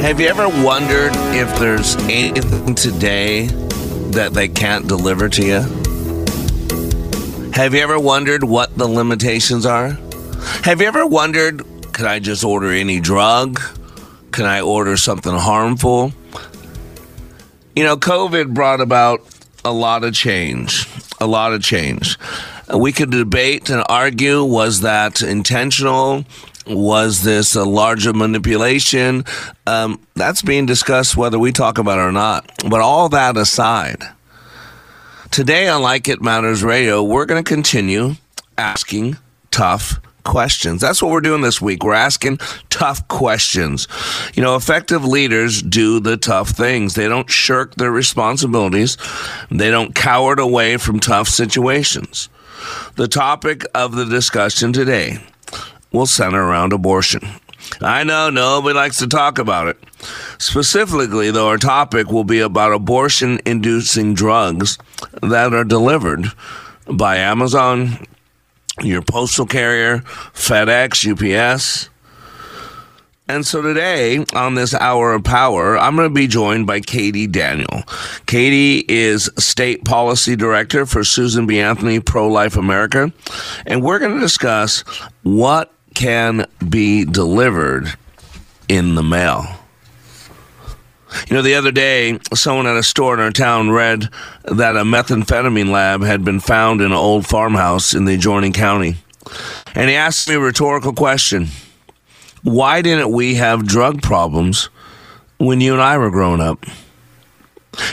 Have you ever wondered if there's anything today that they can't deliver to you? Have you ever wondered what the limitations are? Have you ever wondered, can I just order any drug? Can I order something harmful? You know, COVID brought about a lot of change. A lot of change. We could debate and argue was that intentional? Was this a larger manipulation? Um, that's being discussed whether we talk about it or not. But all that aside, today on Like It Matters Radio, we're going to continue asking tough questions. That's what we're doing this week. We're asking tough questions. You know, effective leaders do the tough things. They don't shirk their responsibilities. They don't cower away from tough situations. The topic of the discussion today will center around abortion. I know nobody likes to talk about it. Specifically, though, our topic will be about abortion inducing drugs that are delivered by Amazon, your postal carrier, FedEx, UPS. And so today, on this hour of power, I'm going to be joined by Katie Daniel. Katie is State Policy Director for Susan B. Anthony Pro Life America. And we're going to discuss what can be delivered in the mail. You know, the other day, someone at a store in our town read that a methamphetamine lab had been found in an old farmhouse in the adjoining county. And he asked me a rhetorical question Why didn't we have drug problems when you and I were growing up?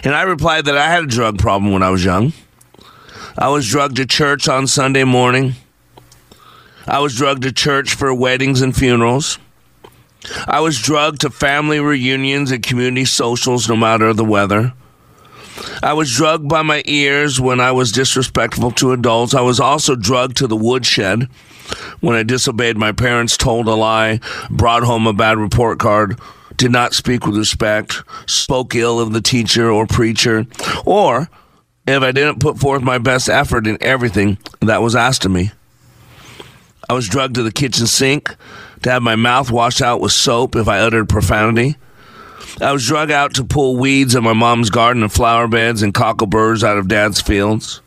And I replied that I had a drug problem when I was young. I was drugged to church on Sunday morning. I was drugged to church for weddings and funerals. I was drugged to family reunions and community socials no matter the weather. I was drugged by my ears when I was disrespectful to adults. I was also drugged to the woodshed when I disobeyed my parents, told a lie, brought home a bad report card, did not speak with respect, spoke ill of the teacher or preacher, or if I didn't put forth my best effort in everything that was asked of me. I was drugged to the kitchen sink to have my mouth washed out with soap if I uttered profanity. I was drugged out to pull weeds in my mom's garden and flower beds and cockleburs out of dad's fields.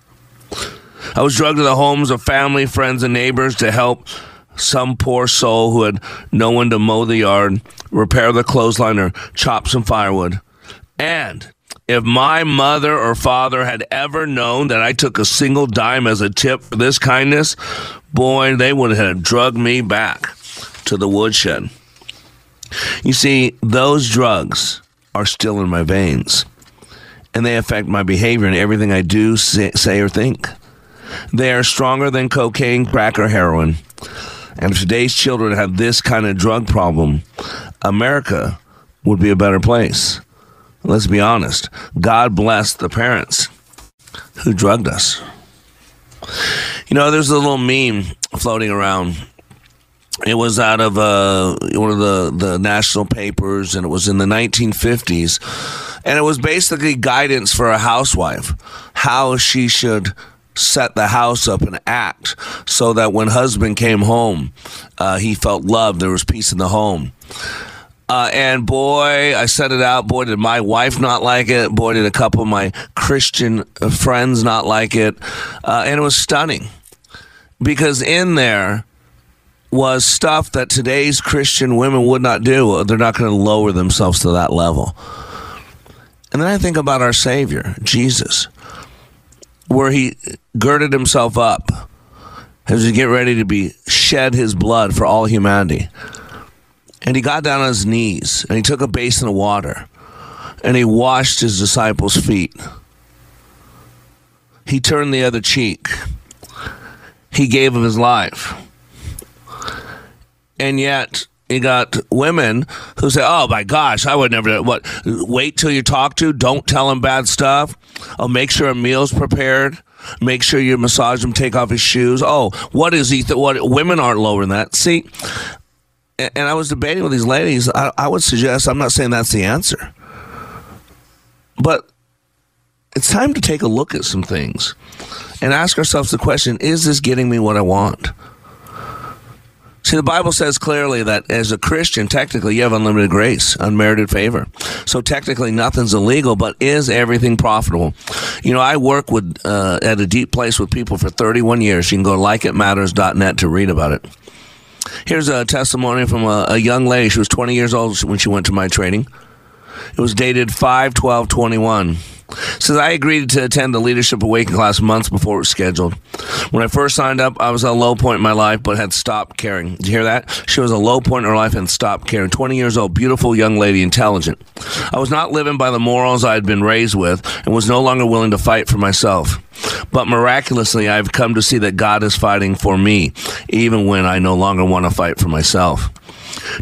I was drugged to the homes of family, friends, and neighbors to help some poor soul who had no one to mow the yard, repair the clothesline, or chop some firewood. And if my mother or father had ever known that I took a single dime as a tip for this kindness, boy, they would have drugged me back to the woodshed. You see, those drugs are still in my veins, and they affect my behavior and everything I do, say, say or think. They are stronger than cocaine, crack, or heroin. And if today's children have this kind of drug problem, America would be a better place. Let's be honest. God bless the parents who drugged us. You know, there's a little meme floating around. It was out of uh, one of the, the national papers, and it was in the 1950s. And it was basically guidance for a housewife, how she should set the house up and act so that when husband came home, uh, he felt loved. There was peace in the home. Uh, and boy, I set it out. Boy, did my wife not like it. Boy, did a couple of my Christian friends not like it. Uh, and it was stunning because in there was stuff that today's Christian women would not do. They're not going to lower themselves to that level. And then I think about our Savior, Jesus, where he girded himself up as he get ready to be shed his blood for all humanity. And he got down on his knees and he took a basin of water and he washed his disciples' feet. He turned the other cheek. He gave of his life. And yet, you got women who say, "Oh my gosh, I would never." What? Wait till you talk to. Don't tell them bad stuff. Oh, make sure a meal's prepared. Make sure you massage him, take off his shoes. Oh, what is he? Th- what women aren't lower than that. See, and, I was debating with these ladies. I, I would suggest. I'm not saying that's the answer, but it's time to take a look at some things and ask ourselves the question: Is this getting me what I want? See, the Bible says clearly that as a Christian, technically, you have unlimited grace, unmerited favor. So technically, nothing's illegal, but is everything profitable? You know, I work with uh, at a deep place with people for 31 years. You can go to likeitmatters.net to read about it. Here's a testimony from a, a young lady. She was 20 years old when she went to my training. It was dated 5 12 21. Says I agreed to attend the Leadership Awakening class months before it was scheduled. When I first signed up, I was at a low point in my life, but had stopped caring. Did you hear that? She was a low point in her life and stopped caring. 20 years old, beautiful young lady, intelligent. I was not living by the morals I had been raised with and was no longer willing to fight for myself. But miraculously, I've come to see that God is fighting for me, even when I no longer want to fight for myself.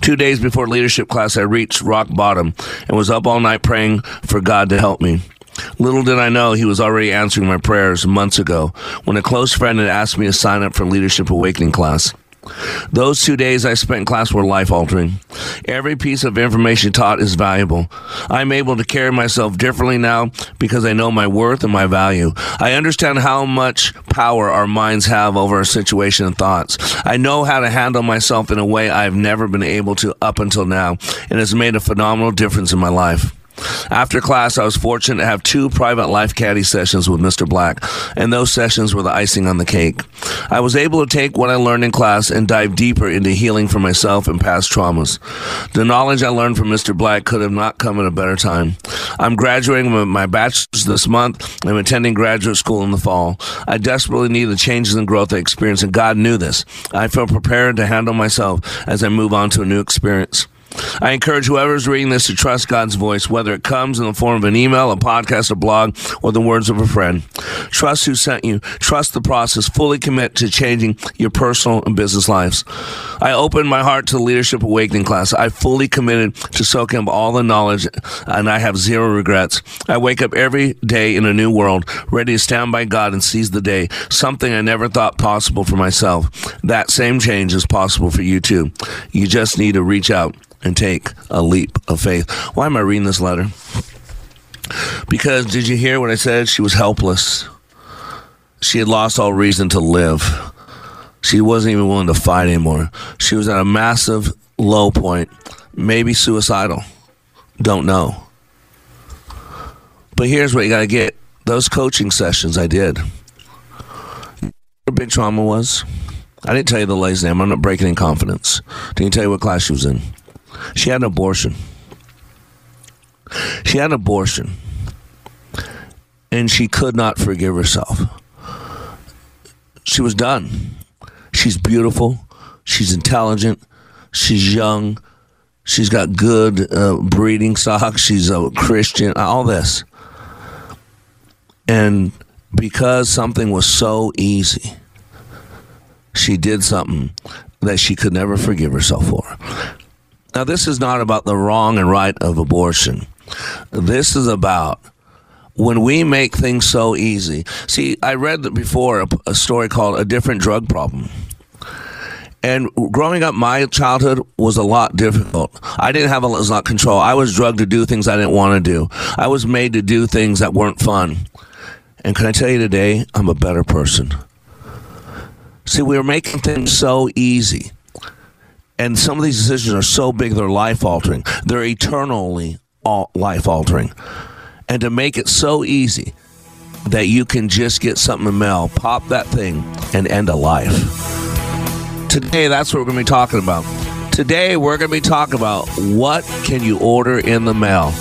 Two days before leadership class, I reached rock bottom and was up all night praying for God to help me. Little did I know he was already answering my prayers months ago when a close friend had asked me to sign up for Leadership Awakening class. Those two days I spent in class were life altering. Every piece of information taught is valuable. I'm able to carry myself differently now because I know my worth and my value. I understand how much power our minds have over our situation and thoughts. I know how to handle myself in a way I've never been able to up until now, and has made a phenomenal difference in my life. After class, I was fortunate to have two private life caddy sessions with Mr. Black, and those sessions were the icing on the cake. I was able to take what I learned in class and dive deeper into healing for myself and past traumas. The knowledge I learned from Mr. Black could have not come at a better time. I'm graduating with my bachelor's this month. I'm attending graduate school in the fall. I desperately need the changes and growth I experienced, and God knew this. I feel prepared to handle myself as I move on to a new experience. I encourage whoever's reading this to trust God's voice, whether it comes in the form of an email, a podcast, a blog, or the words of a friend. Trust who sent you. Trust the process. Fully commit to changing your personal and business lives. I opened my heart to the Leadership Awakening class. I fully committed to soaking up all the knowledge, and I have zero regrets. I wake up every day in a new world, ready to stand by God and seize the day, something I never thought possible for myself. That same change is possible for you too. You just need to reach out and take a leap of faith. Why am I reading this letter? Because did you hear what I said? She was helpless. She had lost all reason to live. She wasn't even willing to fight anymore. She was at a massive low point, maybe suicidal. Don't know. But here's what you got to get those coaching sessions I did. Her big trauma was. I didn't tell you the lady's name. I'm not breaking in confidence. Didn't tell you what class she was in. She had an abortion. She had an abortion. And she could not forgive herself. She was done. She's beautiful. She's intelligent. She's young. She's got good uh, breeding stock. She's a Christian. All this. And because something was so easy, she did something that she could never forgive herself for. Now, this is not about the wrong and right of abortion. This is about when we make things so easy. See, I read before a, story called A Different Drug Problem. And growing up, my childhood was a lot difficult. I didn't have a lot of control. I was drugged to do things I didn't want to do. I was made to do things that weren't fun. And can I tell you today, I'm a better person. See, we were making things so easy. And some of these decisions are so big, they're life altering. They're eternally life altering. And to make it so easy that you can just get something in the mail, pop that thing, and end a life. Today, that's what we're going to be talking about. Today, we're going to be talking about what can you order in the mail.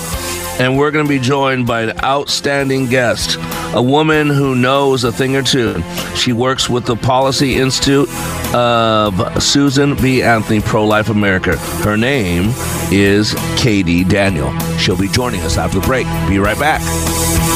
And we're going to be joined by an outstanding guest, a woman who knows a thing or two. She works with the Policy Institute of Susan B. Anthony Pro Life America. Her name is Katie Daniel. She'll be joining us after the break. Be right back.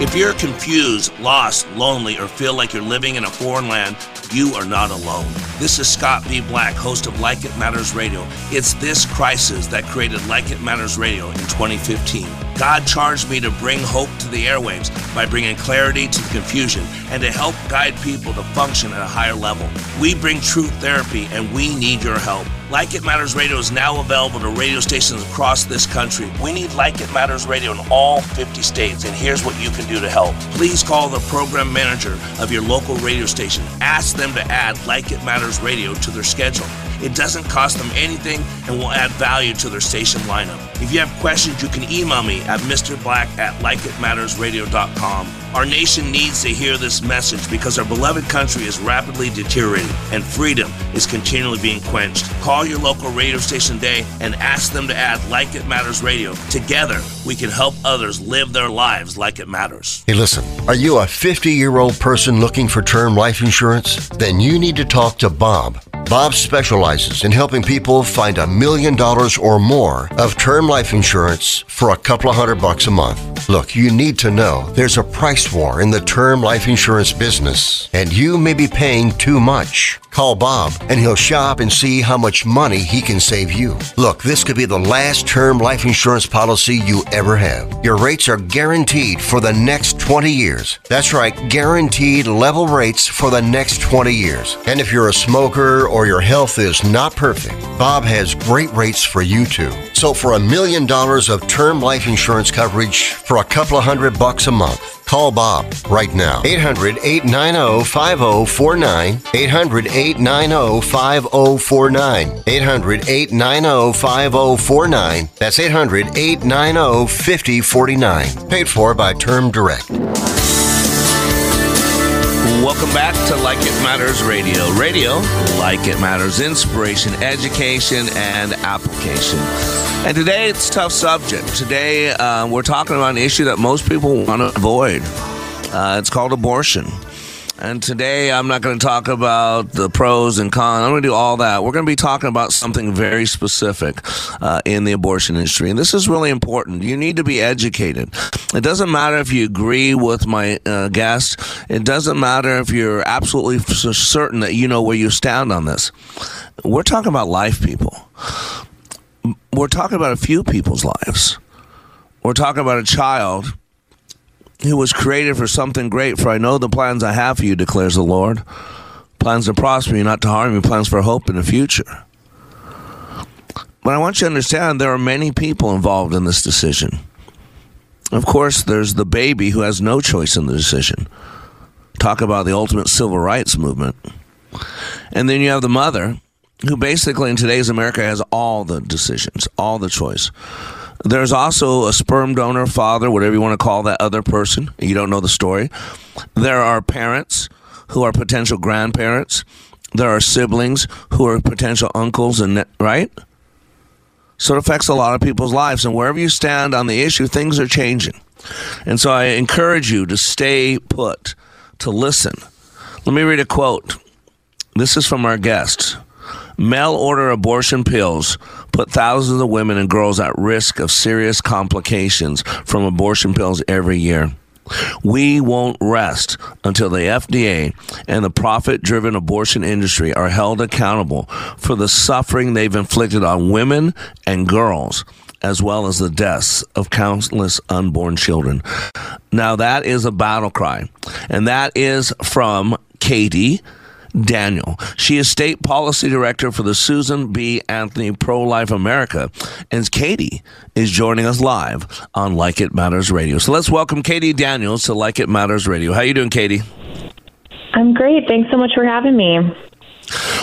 If you're confused, lost, lonely, or feel like you're living in a foreign land, you are not alone. This is Scott B. Black, host of Like It Matters Radio. It's this crisis that created Like It Matters Radio in 2015. God charged me to bring hope to the airwaves by bringing clarity to the confusion and to help guide people to function at a higher level. We bring truth therapy and we need your help. Like It Matters Radio is now available to radio stations across this country. We need Like It Matters Radio in all 50 states, and here's what you can do to help. Please call the program manager of your local radio station. Ask them to add Like It Matters Radio to their schedule. It doesn't cost them anything and will add value to their station lineup. If you have questions, you can email me at mrblack at likeitmattersradio.com. Our nation needs to hear this message because our beloved country is rapidly deteriorating and freedom is continually being quenched. Call your local radio station today and ask them to add Like It Matters Radio. Together, we can help others live their lives like it matters. Hey, listen, are you a 50 year old person looking for term life insurance? Then you need to talk to Bob. Bob specializes in helping people find a million dollars or more of term life insurance for a couple of hundred bucks a month. Look, you need to know there's a price war in the term life insurance business, and you may be paying too much. Call Bob and he'll shop and see how much money he can save you. Look, this could be the last term life insurance policy you ever have. Your rates are guaranteed for the next 20 years. That's right, guaranteed level rates for the next 20 years. And if you're a smoker or your health is not perfect, Bob has great rates for you too. So for a million dollars of term life insurance coverage for a couple of hundred bucks a month, Call Bob right now. 800 890 5049. 800 890 5049. 800 890 5049. That's 800 890 5049. Paid for by Term Direct. Welcome back to Like It Matters Radio. Radio, like it matters, inspiration, education, and application. And today it's tough subject. Today uh, we're talking about an issue that most people want to avoid. Uh, it's called abortion. And today I'm not going to talk about the pros and cons. I'm going to do all that. We're going to be talking about something very specific uh, in the abortion industry. And this is really important. You need to be educated. It doesn't matter if you agree with my uh, guest, it doesn't matter if you're absolutely certain that you know where you stand on this. We're talking about life, people. We're talking about a few people's lives. We're talking about a child who was created for something great. For I know the plans I have for you, declares the Lord. Plans to prosper you, not to harm you, plans for hope in the future. But I want you to understand there are many people involved in this decision. Of course, there's the baby who has no choice in the decision. Talk about the ultimate civil rights movement. And then you have the mother, who basically in today's America has all the decisions, all the choice. There's also a sperm donor, father, whatever you want to call that other person. You don't know the story. There are parents who are potential grandparents. There are siblings who are potential uncles, and right. So it affects a lot of people's lives, and wherever you stand on the issue, things are changing. And so I encourage you to stay put, to listen. Let me read a quote. This is from our guest. Mail order abortion pills put thousands of women and girls at risk of serious complications from abortion pills every year. We won't rest until the FDA and the profit driven abortion industry are held accountable for the suffering they've inflicted on women and girls, as well as the deaths of countless unborn children. Now, that is a battle cry, and that is from Katie Daniel. She is state policy director for the Susan B. Anthony Pro Life America. And Katie is joining us live on Like It Matters Radio. So let's welcome Katie Daniels to Like It Matters Radio. How are you doing, Katie? I'm great. Thanks so much for having me.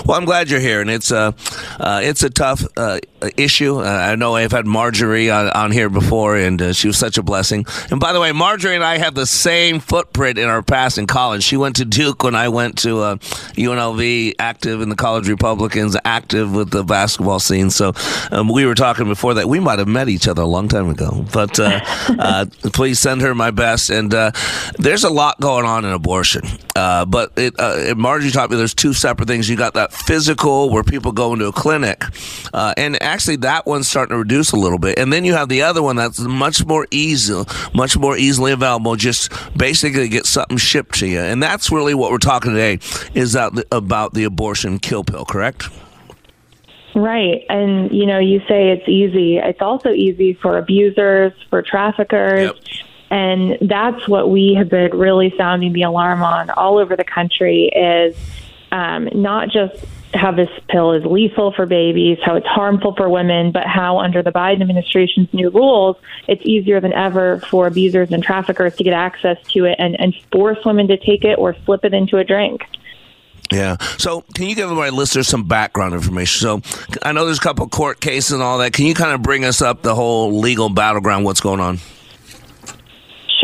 Well, I'm glad you're here, and it's a uh, it's a tough uh, issue. Uh, I know I've had Marjorie on, on here before, and uh, she was such a blessing. And by the way, Marjorie and I have the same footprint in our past in college. She went to Duke when I went to UNLV, uh, active in the college Republicans, active with the basketball scene. So um, we were talking before that we might have met each other a long time ago. But uh, please send her my best. And there's a lot going on in abortion, but it, Marjorie taught me there's two separate things. You got that physical where people go into a clinic, uh, and actually that one's starting to reduce a little bit. And then you have the other one that's much more easy, much more easily available. Just basically get something shipped to you, and that's really what we're talking today is that about the abortion kill pill, correct? Right. And, you know, you say it's easy. It's also easy for abusers, for traffickers. Yep. And that's what we have been really sounding the alarm on all over the country is um, not just how this pill is lethal for babies, how it's harmful for women, but how under the Biden administration's new rules, it's easier than ever for abusers and traffickers to get access to it and, and force women to take it or slip it into a drink. Yeah. So, can you give my listeners some background information? So, I know there's a couple court cases and all that. Can you kind of bring us up the whole legal battleground? What's going on?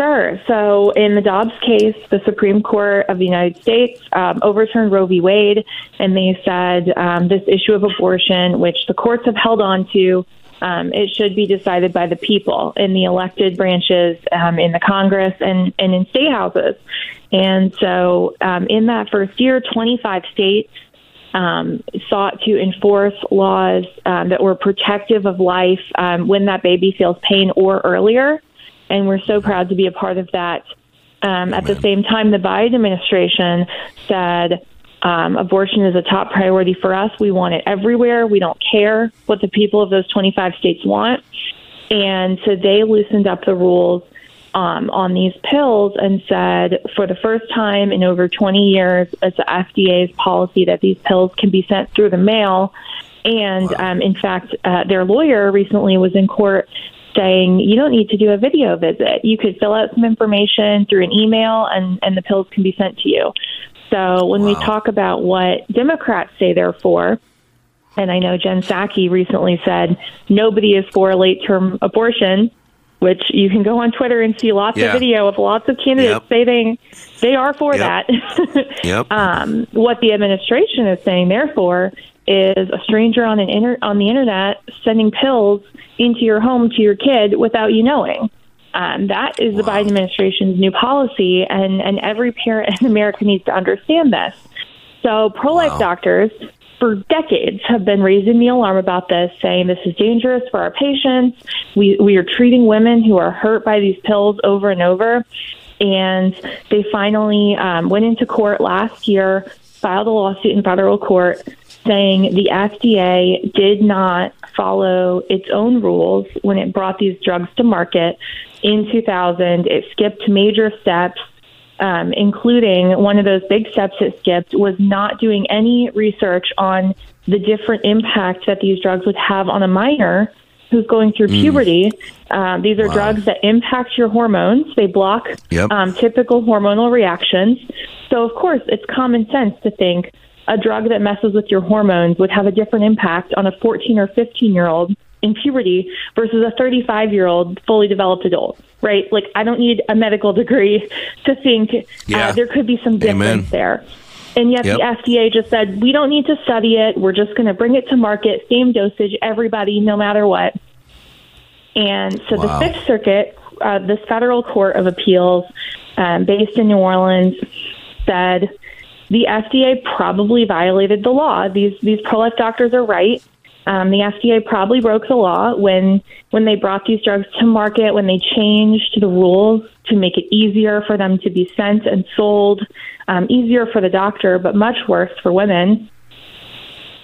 Sure. So, in the Dobbs case, the Supreme Court of the United States um, overturned Roe v. Wade, and they said um, this issue of abortion, which the courts have held on to, um, it should be decided by the people in the elected branches um, in the Congress and, and in state houses. And so, um, in that first year, 25 states um, sought to enforce laws um, that were protective of life um, when that baby feels pain or earlier. And we're so proud to be a part of that. Um, at the same time, the Biden administration said um, abortion is a top priority for us. We want it everywhere. We don't care what the people of those 25 states want. And so they loosened up the rules um, on these pills and said for the first time in over 20 years, it's the FDA's policy that these pills can be sent through the mail. And um, in fact, uh, their lawyer recently was in court saying you don't need to do a video visit. You could fill out some information through an email, and, and the pills can be sent to you. So when wow. we talk about what Democrats say they're for, and I know Jen Psaki recently said nobody is for a late term abortion which you can go on Twitter and see lots yeah. of video of lots of candidates yep. saying they are for yep. that. yep. Um, what the administration is saying, therefore, is a stranger on an inter- on the internet sending pills into your home to your kid without you knowing. Um, that is the Biden administration's new policy, and, and every parent in America needs to understand this. So, pro life wow. doctors for decades have been raising the alarm about this, saying this is dangerous for our patients. We we are treating women who are hurt by these pills over and over, and they finally um, went into court last year, filed a lawsuit in federal court saying the FDA did not follow its own rules when it brought these drugs to market in 2000. It skipped major steps um, including one of those big steps it skipped was not doing any research on the different impact that these drugs would have on a minor who's going through mm. puberty. Um, these are wow. drugs that impact your hormones. They block yep. um, typical hormonal reactions. So, of course, it's common sense to think a drug that messes with your hormones would have a different impact on a 14 or 15 year old in puberty versus a 35 year old fully developed adult, right? Like, I don't need a medical degree to think uh, yeah. uh, there could be some difference Amen. there. And yet yep. the FDA just said, we don't need to study it. We're just going to bring it to market, same dosage, everybody, no matter what. And so wow. the Fifth Circuit, uh, this federal court of appeals um, based in New Orleans, said the FDA probably violated the law. These these pro life doctors are right. Um, the FDA probably broke the law when when they brought these drugs to market, when they changed the rules to make it easier for them to be sent and sold, um, easier for the doctor, but much worse for women.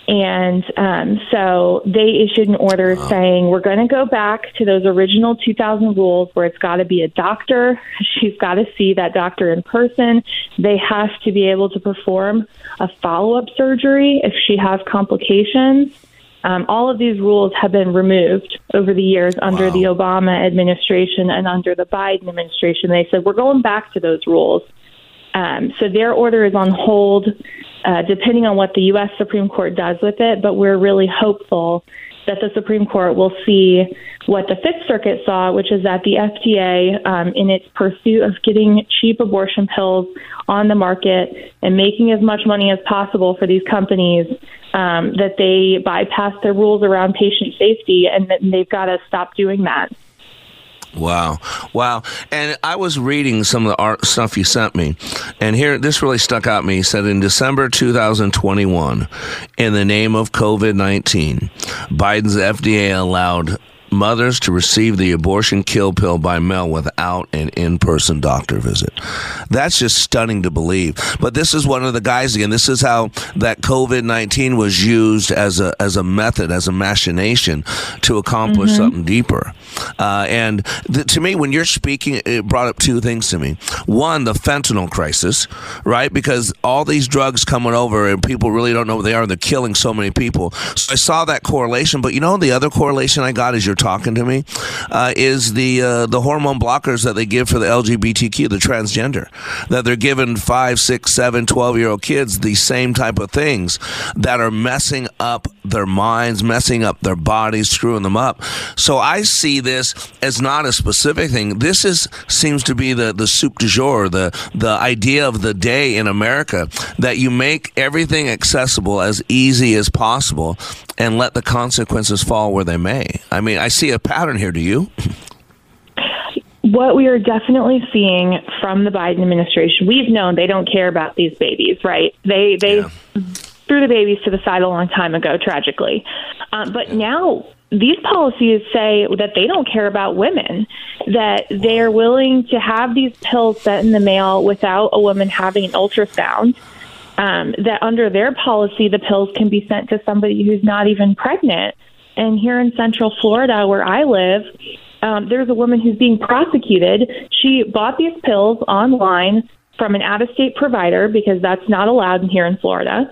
And um, so they issued an order wow. saying we're going to go back to those original 2000 rules where it's got to be a doctor. She's got to see that doctor in person. They have to be able to perform a follow up surgery if she has complications. Um, all of these rules have been removed over the years under wow. the Obama administration and under the Biden administration. They said, we're going back to those rules. Um, so their order is on hold, uh, depending on what the U.S. Supreme Court does with it. But we're really hopeful that the Supreme Court will see what the Fifth Circuit saw, which is that the FDA, um, in its pursuit of getting cheap abortion pills on the market and making as much money as possible for these companies, um, that they bypass their rules around patient safety and that they've got to stop doing that. Wow. Wow. And I was reading some of the art stuff you sent me, and here, this really stuck out me. He said in December 2021, in the name of COVID 19, Biden's FDA allowed mothers to receive the abortion kill pill by mail without an in-person doctor visit. That's just stunning to believe. But this is one of the guys again. This is how that COVID-19 was used as a as a method, as a machination to accomplish mm-hmm. something deeper. Uh, and th- to me, when you're speaking, it brought up two things to me. One, the fentanyl crisis, right? Because all these drugs coming over and people really don't know what they are. And they're killing so many people. So I saw that correlation. But you know, the other correlation I got is your talking to me uh, is the uh, the hormone blockers that they give for the LGBTQ, the transgender, that they're giving five, six, seven, 12 year old kids these same type of things that are messing up their minds, messing up their bodies, screwing them up. So I see this as not a specific thing. This is seems to be the the soup du jour, the the idea of the day in America that you make everything accessible as easy as possible and let the consequences fall where they may. I mean, I see a pattern here. Do you? What we are definitely seeing from the Biden administration, we've known they don't care about these babies, right? They they yeah. Threw the babies to the side a long time ago, tragically. Uh, but now these policies say that they don't care about women, that they're willing to have these pills sent in the mail without a woman having an ultrasound um, that under their policy, the pills can be sent to somebody who's not even pregnant. And here in Central Florida, where I live, um, there's a woman who's being prosecuted. She bought these pills online from an out of state provider because that's not allowed here in Florida.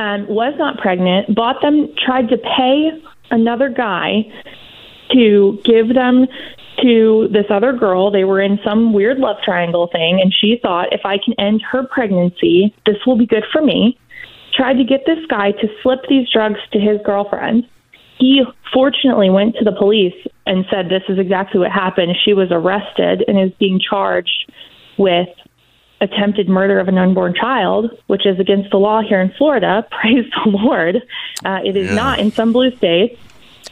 And was not pregnant, bought them, tried to pay another guy to give them to this other girl. They were in some weird love triangle thing, and she thought if I can end her pregnancy, this will be good for me. Tried to get this guy to slip these drugs to his girlfriend. He fortunately went to the police and said this is exactly what happened. She was arrested and is being charged with attempted murder of an unborn child, which is against the law here in Florida. Praise the Lord. Uh, it is yeah. not in some blue states.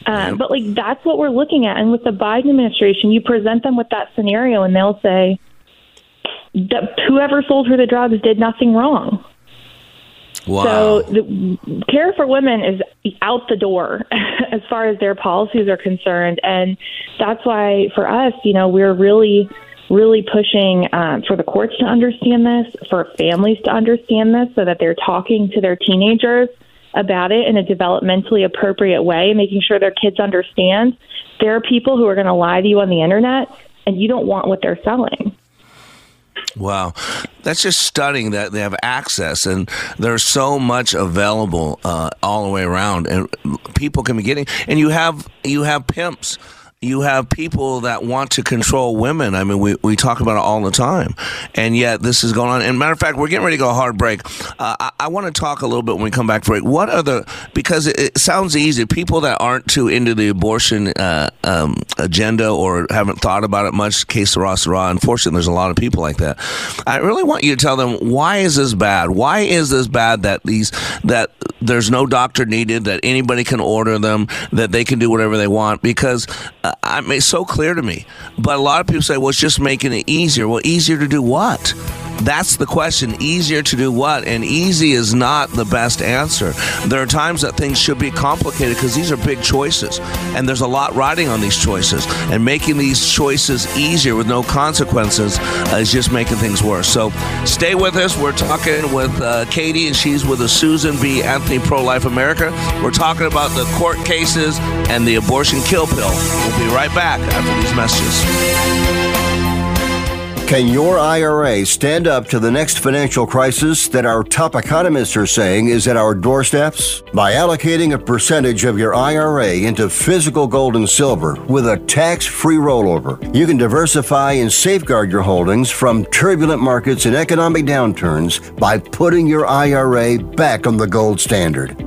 Uh, But like that's what we're looking at. And with the Biden administration, you present them with that scenario, and they'll say that whoever sold her the drugs did nothing wrong. Wow. So the care for women is out the door as far as their policies are concerned, and that's why for us, you know, we're really really pushing um, for the courts to understand this, for families to understand this, so that they're talking to their teenagers about it in a developmentally appropriate way, making sure their kids understand there are people who are going to lie to you on the internet and you don't want what they're selling. Wow, that's just stunning that they have access and there's so much available uh, all the way around, and people can be getting. And you have you have pimps you have people that want to control women. I mean, we, we talk about it all the time. And yet this is going on. And matter of fact, we're getting ready to go hard break. Uh, I, I want to talk a little bit when we come back break. What are the, because it, it sounds easy, people that aren't too into the abortion uh, um, agenda or haven't thought about it much, case sera, sera. Unfortunately, there's a lot of people like that. I really want you to tell them why is this bad? Why is this bad that these, that there's no doctor needed, that anybody can order them, that they can do whatever they want? Because I mean, it's so clear to me. But a lot of people say, well, it's just making it easier. Well, easier to do what? That's the question. Easier to do what? And easy is not the best answer. There are times that things should be complicated because these are big choices. And there's a lot riding on these choices. And making these choices easier with no consequences uh, is just making things worse. So stay with us. We're talking with uh, Katie, and she's with the Susan B. Anthony Pro Life America. We're talking about the court cases and the abortion kill pill. We'll be right back after these messages. Can your IRA stand up to the next financial crisis that our top economists are saying is at our doorsteps? By allocating a percentage of your IRA into physical gold and silver with a tax free rollover, you can diversify and safeguard your holdings from turbulent markets and economic downturns by putting your IRA back on the gold standard.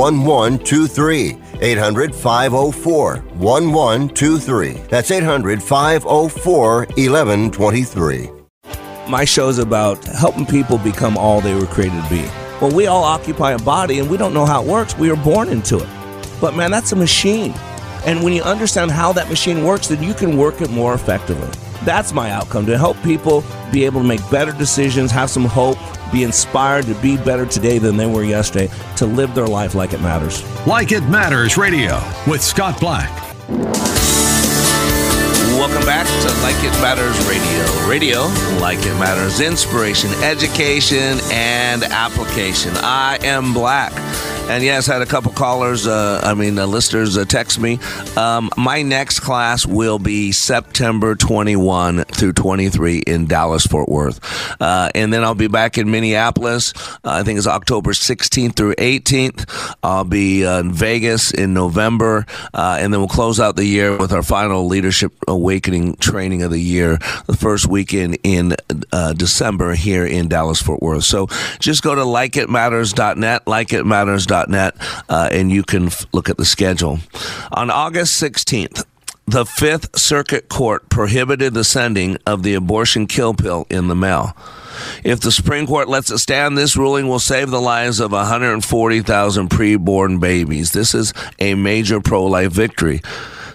1123. 800 504 1123. That's 800 504 1123. My show is about helping people become all they were created to be. Well, we all occupy a body and we don't know how it works. We are born into it. But man, that's a machine. And when you understand how that machine works, then you can work it more effectively. That's my outcome to help people be able to make better decisions, have some hope, be inspired to be better today than they were yesterday, to live their life like it matters. Like It Matters Radio with Scott Black. Welcome back to Like It Matters Radio. Radio, like it matters, inspiration, education, and application. I am Black. And yes, I had a couple callers, uh, I mean, uh, listeners uh, text me. Um, my next class will be September 21 through 23 in Dallas, Fort Worth. Uh, and then I'll be back in Minneapolis. Uh, I think it's October 16th through 18th. I'll be uh, in Vegas in November. and then we'll close out the year with our final Leadership Awakening training of the year, the first weekend in December here in Dallas, Fort Worth. So just go to likeitmatters.net, likeitmatters.net net, uh, and you can f- look at the schedule. On August 16th, the Fifth Circuit Court prohibited the sending of the abortion kill pill in the mail. If the Supreme Court lets it stand, this ruling will save the lives of 140,000 preborn babies. This is a major pro life victory.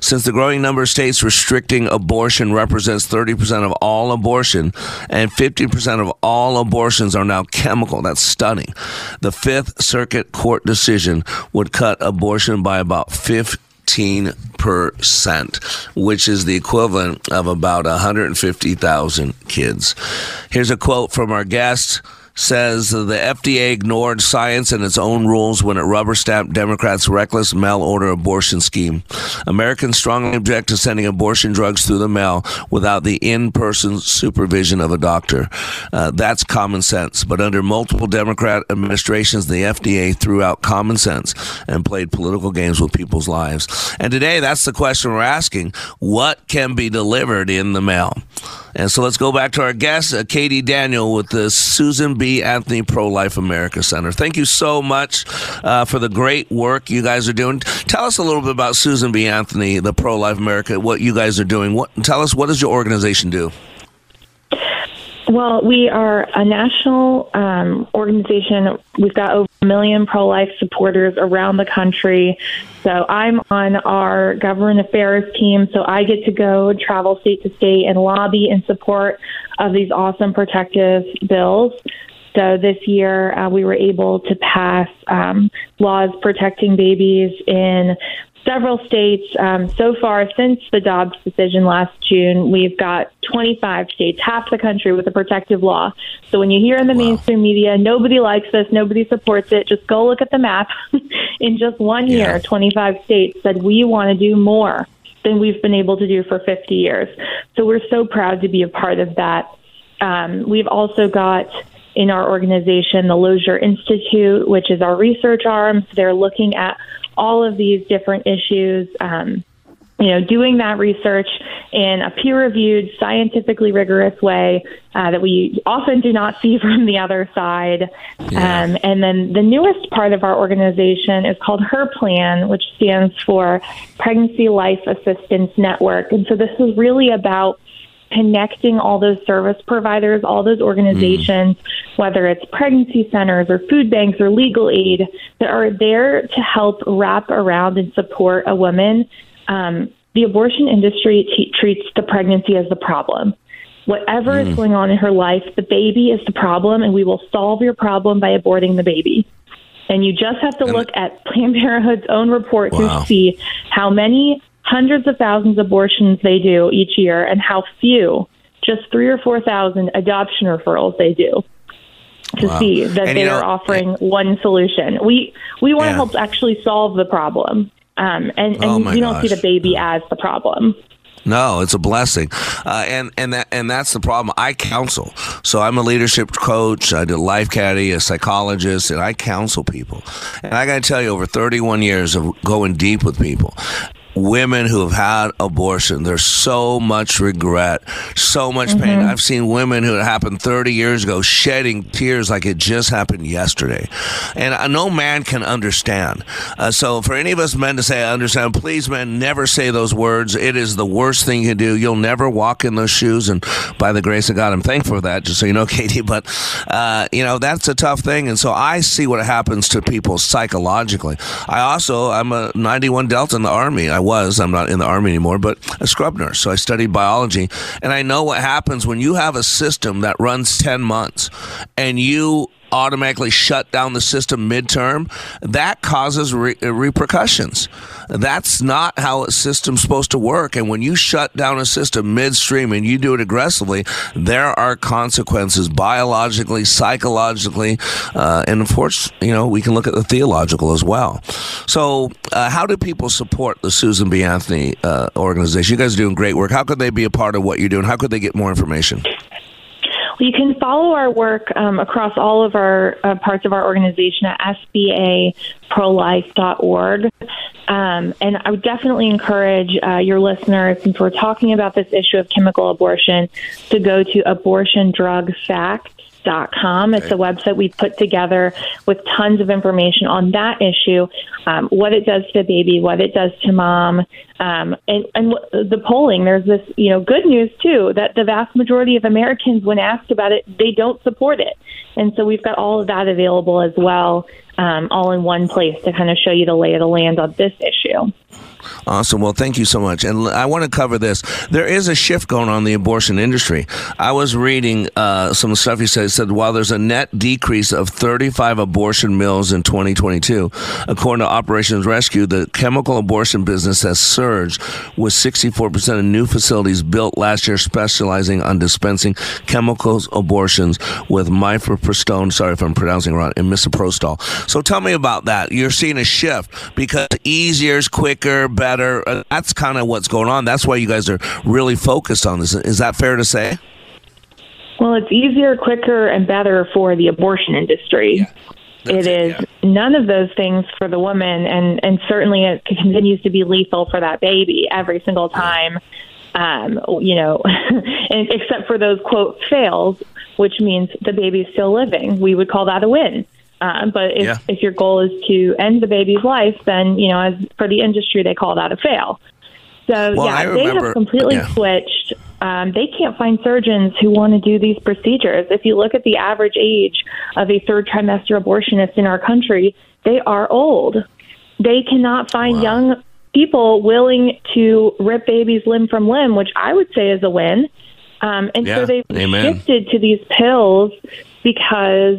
Since the growing number of states restricting abortion represents 30% of all abortion and 50% of all abortions are now chemical, that's stunning. The Fifth Circuit Court decision would cut abortion by about 15%, which is the equivalent of about 150,000 kids. Here's a quote from our guest says the FDA ignored science and its own rules when it rubber stamped Democrats' reckless mail order abortion scheme. Americans strongly object to sending abortion drugs through the mail without the in person supervision of a doctor. Uh, that's common sense. But under multiple Democrat administrations, the FDA threw out common sense and played political games with people's lives. And today, that's the question we're asking what can be delivered in the mail? And so let's go back to our guest, uh, Katie Daniel, with the Susan B. Anthony Pro Life America Center. Thank you so much uh, for the great work you guys are doing. Tell us a little bit about Susan B. Anthony, the Pro Life America, what you guys are doing. What, tell us, what does your organization do? Well, we are a national um, organization. We've got over a million pro life supporters around the country. So I'm on our government affairs team. So I get to go travel state to state and lobby in support of these awesome protective bills. So this year, uh, we were able to pass um, laws protecting babies in several states. Um, so far, since the Dobbs decision last June, we've got 25 states, half the country, with a protective law. So when you hear in the wow. mainstream media, nobody likes this, nobody supports it, just go look at the map. in just one year, 25 states said we want to do more than we've been able to do for 50 years. So we're so proud to be a part of that. Um, we've also got in our organization the Lozier Institute, which is our research arm. So they're looking at all of these different issues. Um, you know, doing that research in a peer-reviewed, scientifically rigorous way uh, that we often do not see from the other side. Yeah. Um, and then the newest part of our organization is called Her Plan, which stands for Pregnancy Life Assistance Network. And so this is really about connecting all those service providers, all those organizations, mm. whether it's pregnancy centers or food banks or legal aid, that are there to help wrap around and support a woman. Um, the abortion industry t- treats the pregnancy as the problem. Whatever mm. is going on in her life, the baby is the problem, and we will solve your problem by aborting the baby. And you just have to look at Planned Parenthood's own report wow. to see how many hundreds of thousands of abortions they do each year and how few, just three or 4,000 adoption referrals they do. to Wow. see that And, they you know, are offering one solution. We we want to Yeah. help actually solve the problem, um, and and Oh, we don't see the baby as the problem. No, it's a blessing, uh, and and that and that's the problem. I counsel, so I'm a leadership coach. I do life caddy, a psychologist, and I counsel people. And I got to tell you, over 31 years of going deep with people, women who have had abortion, there's so much regret, so much pain. I've seen women who it happened 30 years ago shedding tears like it just happened yesterday, and uh, no man can understand. Uh, so for any of us men to say, "I understand," please, men, never say those words. It is the worst thing you can do. You'll never walk in those shoes, and by the grace of God, I'm thankful for that. Just so you know, Katie, but uh, you know that's a tough thing, and so I see what happens to people psychologically. I also I'm a 91 Delta in the Army. I was. I'm not in the Army anymore, but a scrub nurse. So I studied biology, and I know what happens when you have a system that runs 10 months, and you automatically shut down the system midterm, that causes re- uh, repercussions. That's not how a system's supposed to work. And when you shut down a system midstream and you do it aggressively, there are consequences biologically, psychologically, uh, and of course, you know, we can look at the theological as well. So, uh, how do people support the Susan B. Anthony uh, organization? You guys are doing great work. How could they be a part of what you're doing? How could they get more information? You can follow our work um, across all of our uh, parts of our organization at sbaprolife.org. Um, and I would definitely encourage uh, your listeners, since we're talking about this issue of chemical abortion, to go to abortiondrugfacts.com. It's a website we've put together with tons of information on that issue, um, what it does to the baby, what it does to mom, um, and, and the polling. There's this, you know, good news too that the vast majority of Americans, when asked about it, they don't support it. And so we've got all of that available as well, um, all in one place to kind of show you the lay of the land on this issue. Awesome. Well, thank you so much. And I want to cover this. There is a shift going on in the abortion industry. I was reading uh, some stuff you said. Said while there's a net decrease of 35 abortion mills in 2022, according to Operations Rescue, the chemical abortion business has surged with 64% of new facilities built last year specializing on dispensing chemicals abortions with mifepristone, sorry if I'm pronouncing it wrong, and misoprostol. So tell me about that. You're seeing a shift because easier is quicker, better. Uh, that's kind of what's going on. That's why you guys are really focused on this. Is that fair to say? Well, it's easier, quicker, and better for the abortion industry. That's it is yeah. none of those things for the woman, and and certainly it continues to be lethal for that baby every single time. Um, you know, and except for those quote fails, which means the baby's still living. We would call that a win. Uh, but if, Yeah. if your goal is to end the baby's life, then you know, as for the industry, they call that a fail. So Well, yeah, they have completely yeah. switched. Um, they can't find surgeons who want to do these procedures. If you look at the average age of a third trimester abortionist in our country, they are old. They cannot find young people willing to rip babies limb from limb, which I would say is a win. Um, and Yeah, so they've amen. shifted to these pills because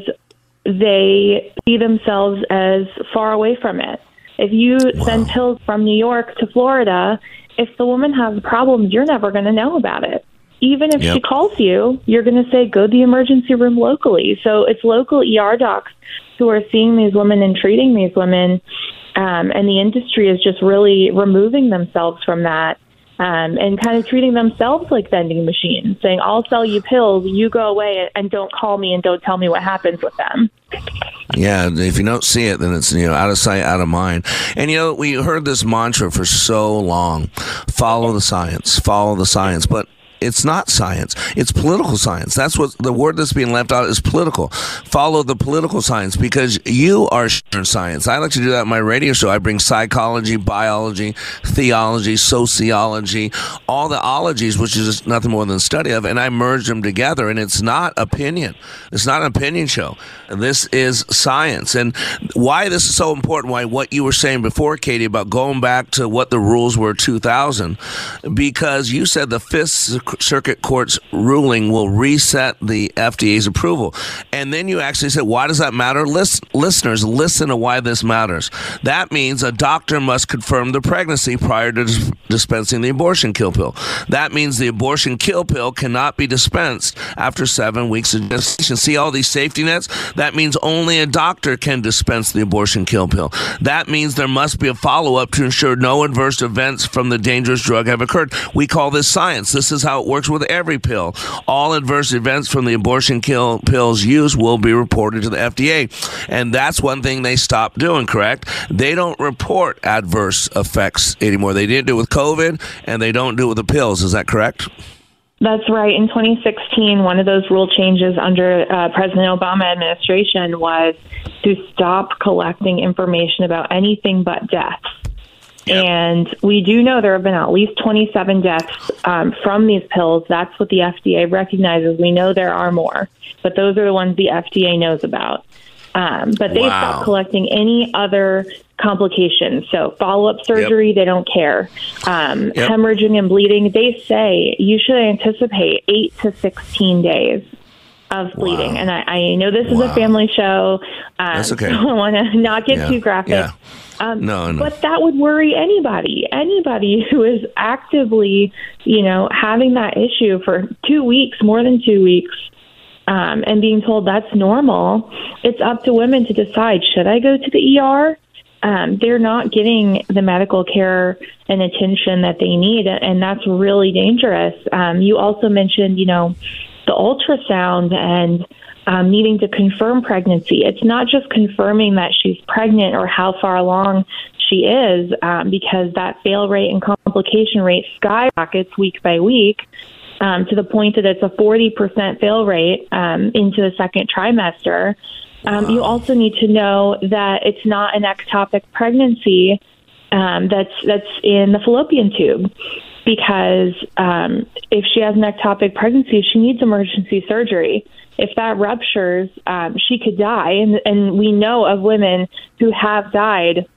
they see themselves as far away from it. If you send pills from New York to Florida, if the woman has problems, you're never going to know about it. Even if she calls you, you're going to say, go to the emergency room locally. So it's local ER docs who are seeing these women and treating these women. Um, and the industry is just really removing themselves from that um, and kind of treating themselves like vending machines, saying, I'll sell you pills, you go away and don't call me and don't tell me what happens with them. Yeah, if you don't see it, then it's you know out of sight, out of mind. And you know we heard this mantra for so long: follow the science, follow the science. But it's not science; it's political science. That's what the word that's being left out is political. Follow the political science because you are science. I like to do that in my radio show. I bring psychology, biology, theology, sociology, all the ologies, which is nothing more than study of, and I merge them together. And it's not opinion. It's not an opinion show. This is science. And why this is so important, why what you were saying before, Katie, about going back to what the rules were 2000, because you said the fifth Circuit Court's ruling will reset the FDA's approval. And then you actually said, why does that matter? Listen, listeners, listen to why this matters. That means a doctor must confirm the pregnancy prior to dis- dispensing the abortion kill pill. That means the abortion kill pill cannot be dispensed after seven weeks of gestation. See all these safety nets? That means only a doctor can dispense the abortion kill pill. That means there must be a follow up to ensure no adverse events from the dangerous drug have occurred. We call this science. This is how it works with every pill. All adverse events from the abortion kill pill's use will be reported to the FDA. And that's one thing they stopped doing, correct? They don't report adverse effects anymore. They didn't do it with COVID and they don't do it with the pills. Is that correct? That's right. In 2016, one of those rule changes under uh, President Obama administration was to stop collecting information about anything but deaths. Yep. And we do know there have been at least 27 deaths um, from these pills. That's what the FDA recognizes. We know there are more, but those are the ones the FDA knows about. Um, but they Wow. stopped collecting any other complications. So follow up surgery, they don't care. Um, Yep. Hemorrhaging and bleeding, they say you should anticipate eight to 16 days of bleeding. Wow. And I, I know this is Wow. a family show. Um, That's okay. So I want to not get Yeah. too graphic. Yeah. Um, No, no. But that would worry anybody. Anybody who is actively, you know, having that issue for two weeks, more than two weeks, um, and being told that's normal. It's up to women to decide should I go to the ER? Um, they're not getting the medical care and attention that they need, and that's really dangerous. Um, you also mentioned, you know, the ultrasound and um, needing to confirm pregnancy. It's not just confirming that she's pregnant or how far along she is, um, because that fail rate and complication rate skyrockets week by week um, to the point that it's a 40% fail rate um, into the second trimester. Um, You also need to know that it's not an ectopic pregnancy um, that's that's in the fallopian tube, because um, if she has an ectopic pregnancy, she needs emergency surgery. If that ruptures, um, she could die, and, and we know of women who have died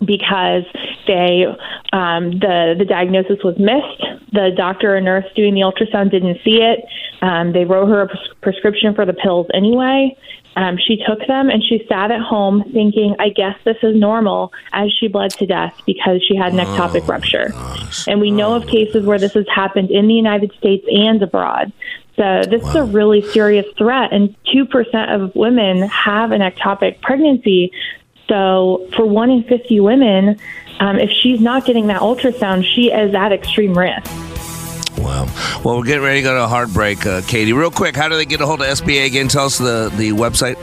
because they um, the the diagnosis was missed. The doctor or nurse doing the ultrasound didn't see it. Um, they wrote her a pres- prescription for the pills anyway. Um, she took them and she sat at home thinking, "I guess this is normal." As she bled to death because she had an ectopic rupture, and we know of cases where this has happened in the United States and abroad. So this is a really serious threat, and two percent of women have an ectopic pregnancy. So for one in 50 women, um, if she's not getting that ultrasound, she is at extreme risk. Wow. Well, we're getting ready to go to a hard break, uh, Katie. Real quick, how do they get a hold of SBA again? Tell us the, the website.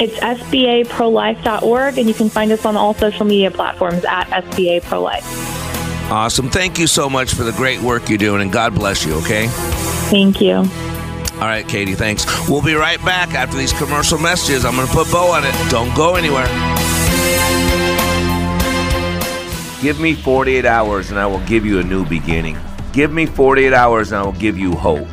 It's sbaprolife.org, and you can find us on all social media platforms at SBA Pro Life. Awesome. Thank you so much for the great work you're doing, and God bless you, okay? Thank you. All right, Katie, thanks. We'll be right back after these commercial messages. I'm going to put Bo on it. Don't go anywhere. Give me 48 hours and I will give you a new beginning. Give me 48 hours and I will give you hope.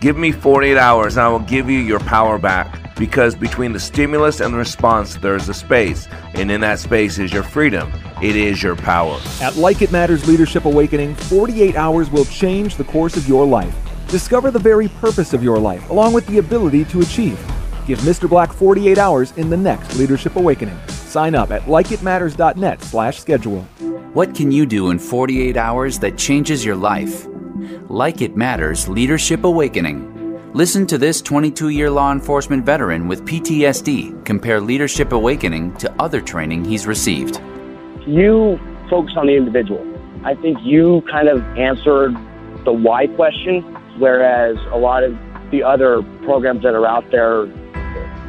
Give me 48 hours and I will give you your power back. Because between the stimulus and the response, there is a space. And in that space is your freedom. It is your power. At Like It Matters Leadership Awakening, 48 hours will change the course of your life. Discover the very purpose of your life, along with the ability to achieve. Give Mr. Black 48 hours in the next Leadership Awakening. Sign up at likeitmatters.net slash schedule. What can you do in 48 hours that changes your life? Like It Matters Leadership Awakening. Listen to this 22 year law enforcement veteran with PTSD compare Leadership Awakening to other training he's received. You focus on the individual. I think you kind of answered the why question, whereas a lot of the other programs that are out there,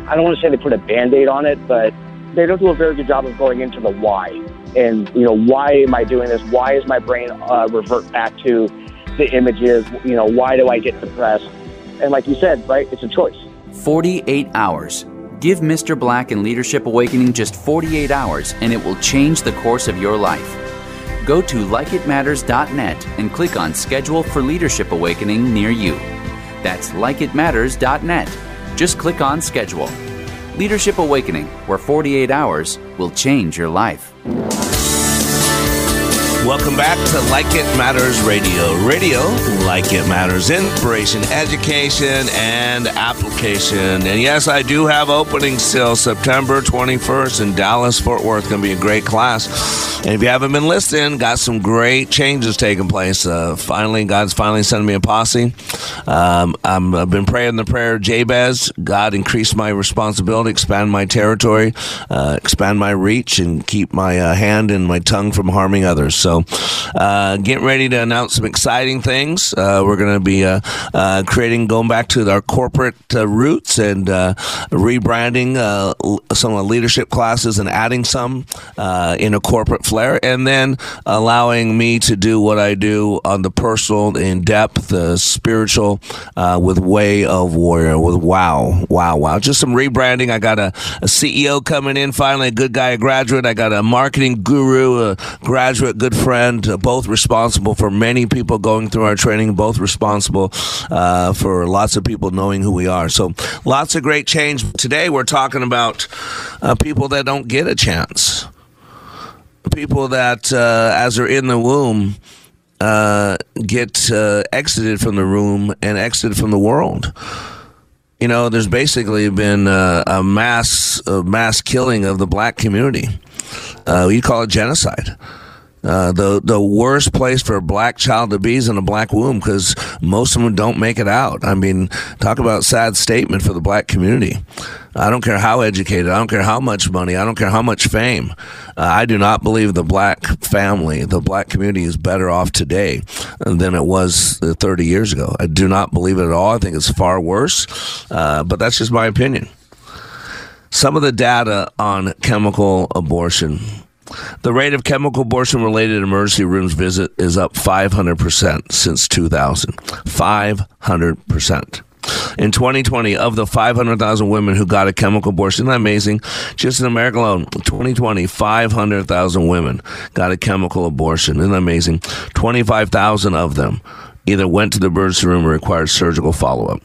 I don't want to say they put a band aid on it, but they don't do a very good job of going into the why. And, you know, why am I doing this? Why is my brain uh, revert back to the images? You know, why do I get depressed? And like you said, right, it's a choice. 48 hours. Give Mr. Black and Leadership Awakening just 48 hours and it will change the course of your life. Go to likeitmatters.net and click on Schedule for Leadership Awakening near you. That's likeitmatters.net. Just click on Schedule. Leadership Awakening, where 48 hours will change your life. Welcome back to Like It Matters Radio. Radio, like it matters, inspiration, education, and application. And yes, I do have openings still September 21st in Dallas, Fort Worth. Going to be a great class. And if you haven't been listening, got some great changes taking place. Uh, finally, God's finally sending me a posse. Um, i have been praying the prayer of Jabez. God increase my responsibility, expand my territory, uh, expand my reach, and keep my uh, hand and my tongue from harming others. So, uh, getting ready to announce some exciting things. Uh, we're going to be uh, uh, creating, going back to our corporate uh, roots and rebranding some of the leadership classes and adding some in a corporate flair, and then allowing me to do what I do on the personal, in depth, spiritual, with way of warrior. With wow, wow, wow, just some rebranding. I got a, a CEO coming in finally, a good guy, a graduate. I got a marketing guru, a graduate, good friend, uh, both responsible for many people going through our training, both responsible uh, for lots of people knowing who we are. So lots of great change. Today we're talking about uh, people that don't get a chance, people that, uh, as they're in the womb, uh, get uh, exited from the room and exited from the world you know, there's basically been a, a mass a mass killing of the black community. Uh, call it genocide. Uh, the the worst place for a black child to be is in a black womb because most of them don't make it out. I mean, talk about sad statement for the black community. I don't care how educated, I don't care how much money, I don't care how much fame. Uh, I do not believe the black family, the black community is better off today than it was 30 years ago. I do not believe it at all. I think it's far worse, uh, but that's just my opinion. Some of the data on chemical abortion the rate of chemical abortion related emergency rooms visit is up 500% since 2000. 500%. In 2020, of the 500,000 women who got a chemical abortion, isn't that amazing? Just in America alone, 2020, 500,000 women got a chemical abortion. Isn't that amazing? 25,000 of them either went to the emergency room or required surgical follow up.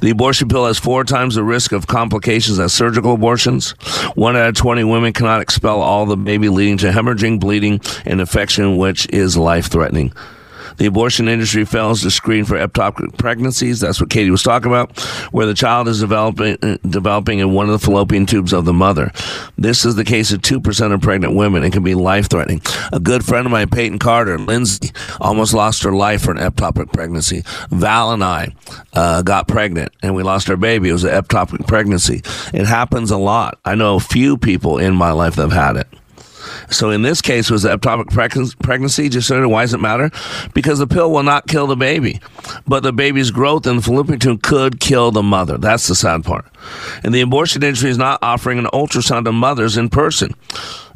The abortion pill has four times the risk of complications as surgical abortions. One out of 20 women cannot expel all the baby, leading to hemorrhaging, bleeding, and infection, which is life threatening. The abortion industry fails to screen for ectopic pregnancies. That's what Katie was talking about, where the child is developing, developing in one of the fallopian tubes of the mother. This is the case of 2% of pregnant women and can be life threatening. A good friend of mine, Peyton Carter, Lindsay, almost lost her life for an ectopic pregnancy. Val and I uh, got pregnant and we lost our baby. It was an ectopic pregnancy. It happens a lot. I know a few people in my life that have had it. So in this case, was ectopic pregnancy. Just so why does it matter? Because the pill will not kill the baby, but the baby's growth in the fallopian tube could kill the mother. That's the sad part. And the abortion industry is not offering an ultrasound to mothers in person.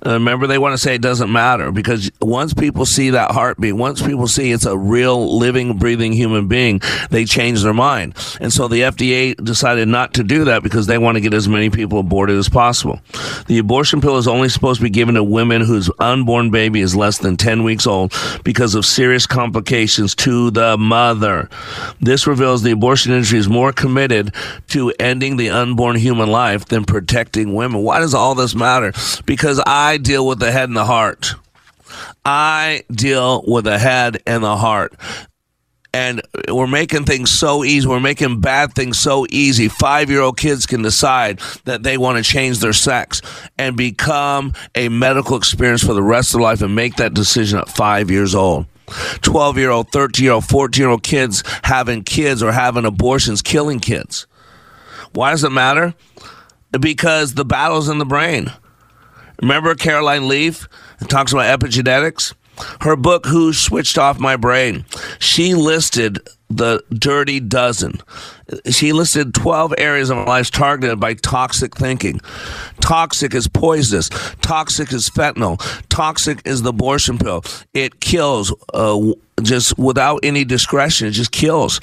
Remember, they want to say it doesn't matter because once people see that heartbeat, once people see it's a real living, breathing human being, they change their mind. And so the FDA decided not to do that because they want to get as many people aborted as possible. The abortion pill is only supposed to be given to women whose unborn baby is less than 10 weeks old because of serious complications to the mother. This reveals the abortion industry is more committed to ending the unborn human life than protecting women. Why does all this matter? Because I I deal with the head and the heart. I deal with the head and the heart. And we're making things so easy. We're making bad things so easy. Five year old kids can decide that they want to change their sex and become a medical experience for the rest of their life and make that decision at five years old. 12 year old, 13 year old, 14 year old kids having kids or having abortions, killing kids. Why does it matter? Because the battle's in the brain. Remember Caroline Leaf talks about epigenetics? Her book, Who Switched Off My Brain, she listed the dirty dozen. She listed 12 areas of our lives targeted by toxic thinking. Toxic is poisonous. Toxic is fentanyl. Toxic is the abortion pill. It kills uh, just without any discretion. It just kills.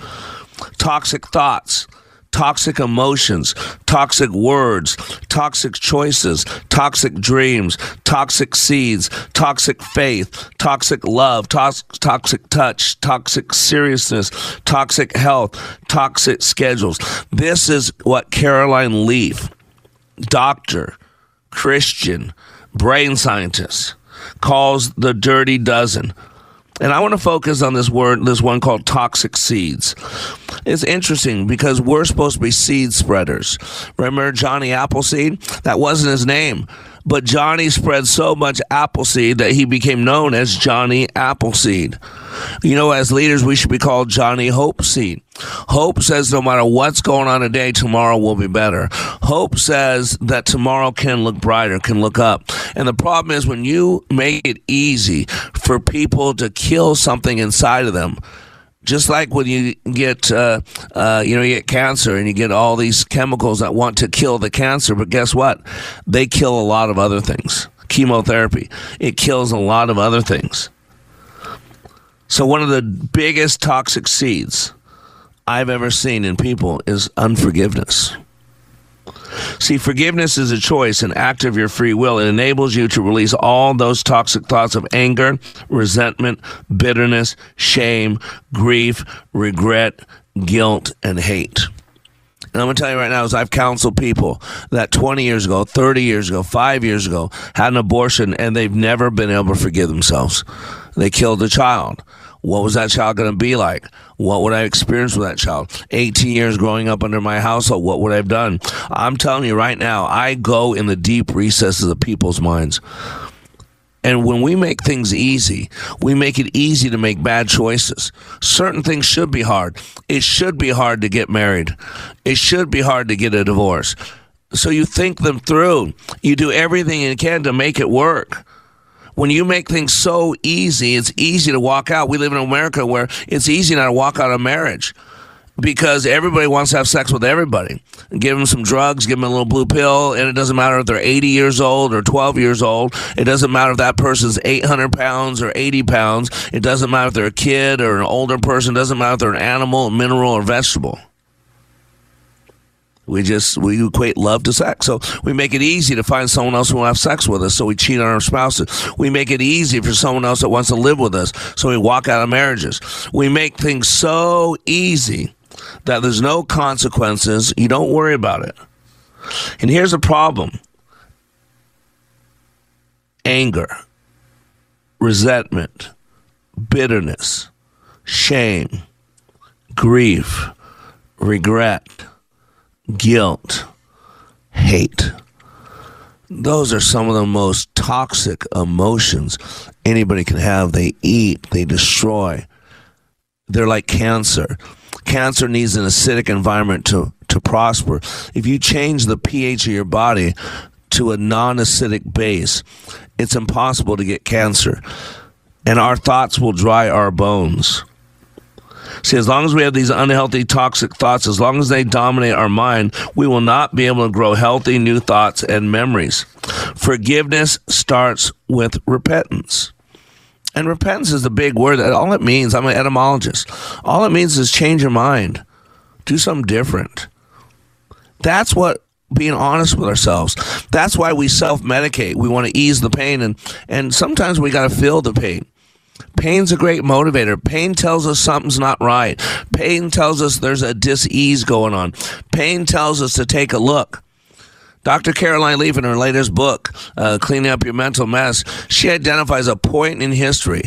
Toxic thoughts toxic emotions, toxic words, toxic choices, toxic dreams, toxic seeds, toxic faith, toxic love, toxic touch, toxic seriousness, toxic health, toxic schedules. This is what Caroline Leaf, doctor, Christian, brain scientist, calls the dirty dozen. And I want to focus on this word, this one called toxic seeds. It's interesting because we're supposed to be seed spreaders. Remember Johnny Appleseed? That wasn't his name. But Johnny spread so much Appleseed that he became known as Johnny Appleseed. You know, as leaders, we should be called Johnny Hope Seed. Hope says no matter what's going on today, tomorrow will be better. Hope says that tomorrow can look brighter, can look up. And the problem is when you make it easy for people to kill something inside of them, just like when you get, uh, uh, you know, you get cancer and you get all these chemicals that want to kill the cancer, but guess what? They kill a lot of other things. Chemotherapy, it kills a lot of other things. So, one of the biggest toxic seeds I've ever seen in people is unforgiveness. See, forgiveness is a choice, an act of your free will. It enables you to release all those toxic thoughts of anger, resentment, bitterness, shame, grief, regret, guilt, and hate. And I'm going to tell you right now, as I've counseled people that 20 years ago, 30 years ago, five years ago had an abortion and they've never been able to forgive themselves. They killed a child. What was that child going to be like? What would I experience with that child? 18 years growing up under my household, what would I have done? I'm telling you right now, I go in the deep recesses of people's minds. And when we make things easy, we make it easy to make bad choices. Certain things should be hard. It should be hard to get married. It should be hard to get a divorce. So you think them through. You do everything you can to make it work when you make things so easy, it's easy to walk out. We live in America where it's easy now to walk out of marriage because everybody wants to have sex with everybody. Give them some drugs, give them a little blue pill, and it doesn't matter if they're 80 years old or 12 years old. It doesn't matter if that person's 800 pounds or 80 pounds. It doesn't matter if they're a kid or an older person. It doesn't matter if they're an animal, mineral, or vegetable. We just we equate love to sex, so we make it easy to find someone else who will have sex with us. So we cheat on our spouses. We make it easy for someone else that wants to live with us. So we walk out of marriages. We make things so easy that there's no consequences. You don't worry about it. And here's the problem: anger, resentment, bitterness, shame, grief, regret guilt, hate. Those are some of the most toxic emotions anybody can have. They eat, they destroy. They're like cancer. Cancer needs an acidic environment to, to prosper. If you change the pH of your body to a non acidic base, it's impossible to get cancer. And our thoughts will dry our bones. See, as long as we have these unhealthy, toxic thoughts, as long as they dominate our mind, we will not be able to grow healthy new thoughts and memories. Forgiveness starts with repentance. And repentance is the big word. All it means, I'm an etymologist, all it means is change your mind, do something different. That's what being honest with ourselves. That's why we self medicate. We want to ease the pain, and, and sometimes we got to feel the pain. Pain's a great motivator. Pain tells us something's not right. Pain tells us there's a dis-ease going on. Pain tells us to take a look. Dr. Caroline Leaf, in her latest book, uh, Cleaning Up Your Mental Mess, she identifies a point in history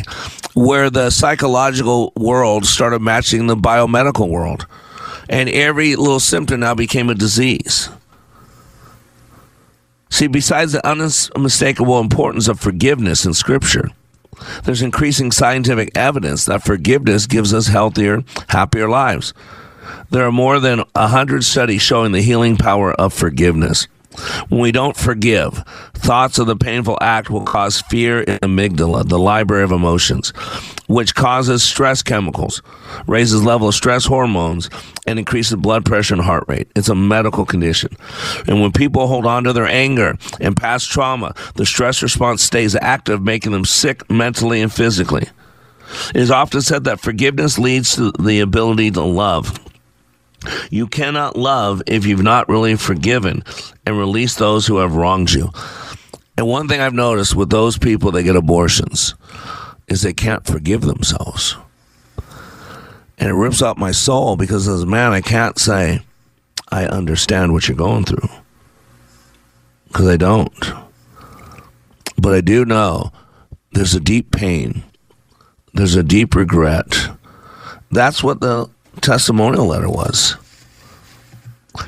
where the psychological world started matching the biomedical world. And every little symptom now became a disease. See, besides the unmistakable importance of forgiveness in Scripture, there's increasing scientific evidence that forgiveness gives us healthier, happier lives. There are more than 100 studies showing the healing power of forgiveness. When we don't forgive, thoughts of the painful act will cause fear in amygdala, the library of emotions, which causes stress chemicals, raises level of stress hormones, and increases blood pressure and heart rate. It's a medical condition. And when people hold on to their anger and past trauma, the stress response stays active, making them sick mentally and physically. It is often said that forgiveness leads to the ability to love. You cannot love if you've not really forgiven and released those who have wronged you. And one thing I've noticed with those people that get abortions is they can't forgive themselves. And it rips out my soul because as a man, I can't say, I understand what you're going through. Because I don't. But I do know there's a deep pain, there's a deep regret. That's what the testimonial letter was.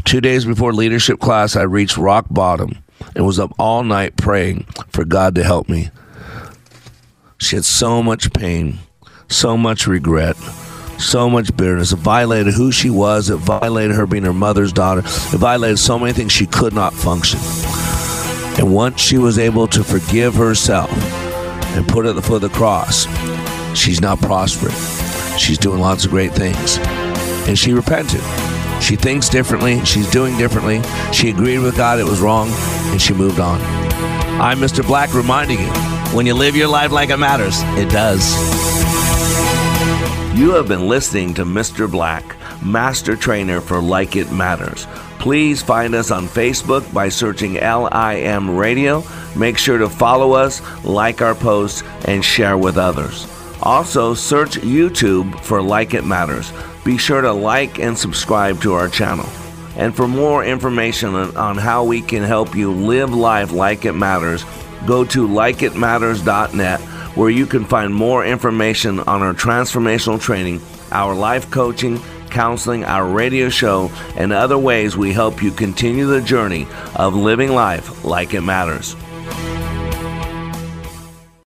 Two days before leadership class, I reached rock bottom and was up all night praying for God to help me. She had so much pain, so much regret, so much bitterness. It violated who she was. It violated her being her mother's daughter. It violated so many things she could not function. And once she was able to forgive herself and put it at the foot of the cross, she's now prospering. She's doing lots of great things. And she repented. She thinks differently. She's doing differently. She agreed with God it was wrong, and she moved on. I'm Mr. Black reminding you when you live your life like it matters, it does. You have been listening to Mr. Black, Master Trainer for Like It Matters. Please find us on Facebook by searching LIM Radio. Make sure to follow us, like our posts, and share with others. Also, search YouTube for Like It Matters. Be sure to like and subscribe to our channel. And for more information on how we can help you live life like it matters, go to likeitmatters.net where you can find more information on our transformational training, our life coaching, counseling, our radio show, and other ways we help you continue the journey of living life like it matters.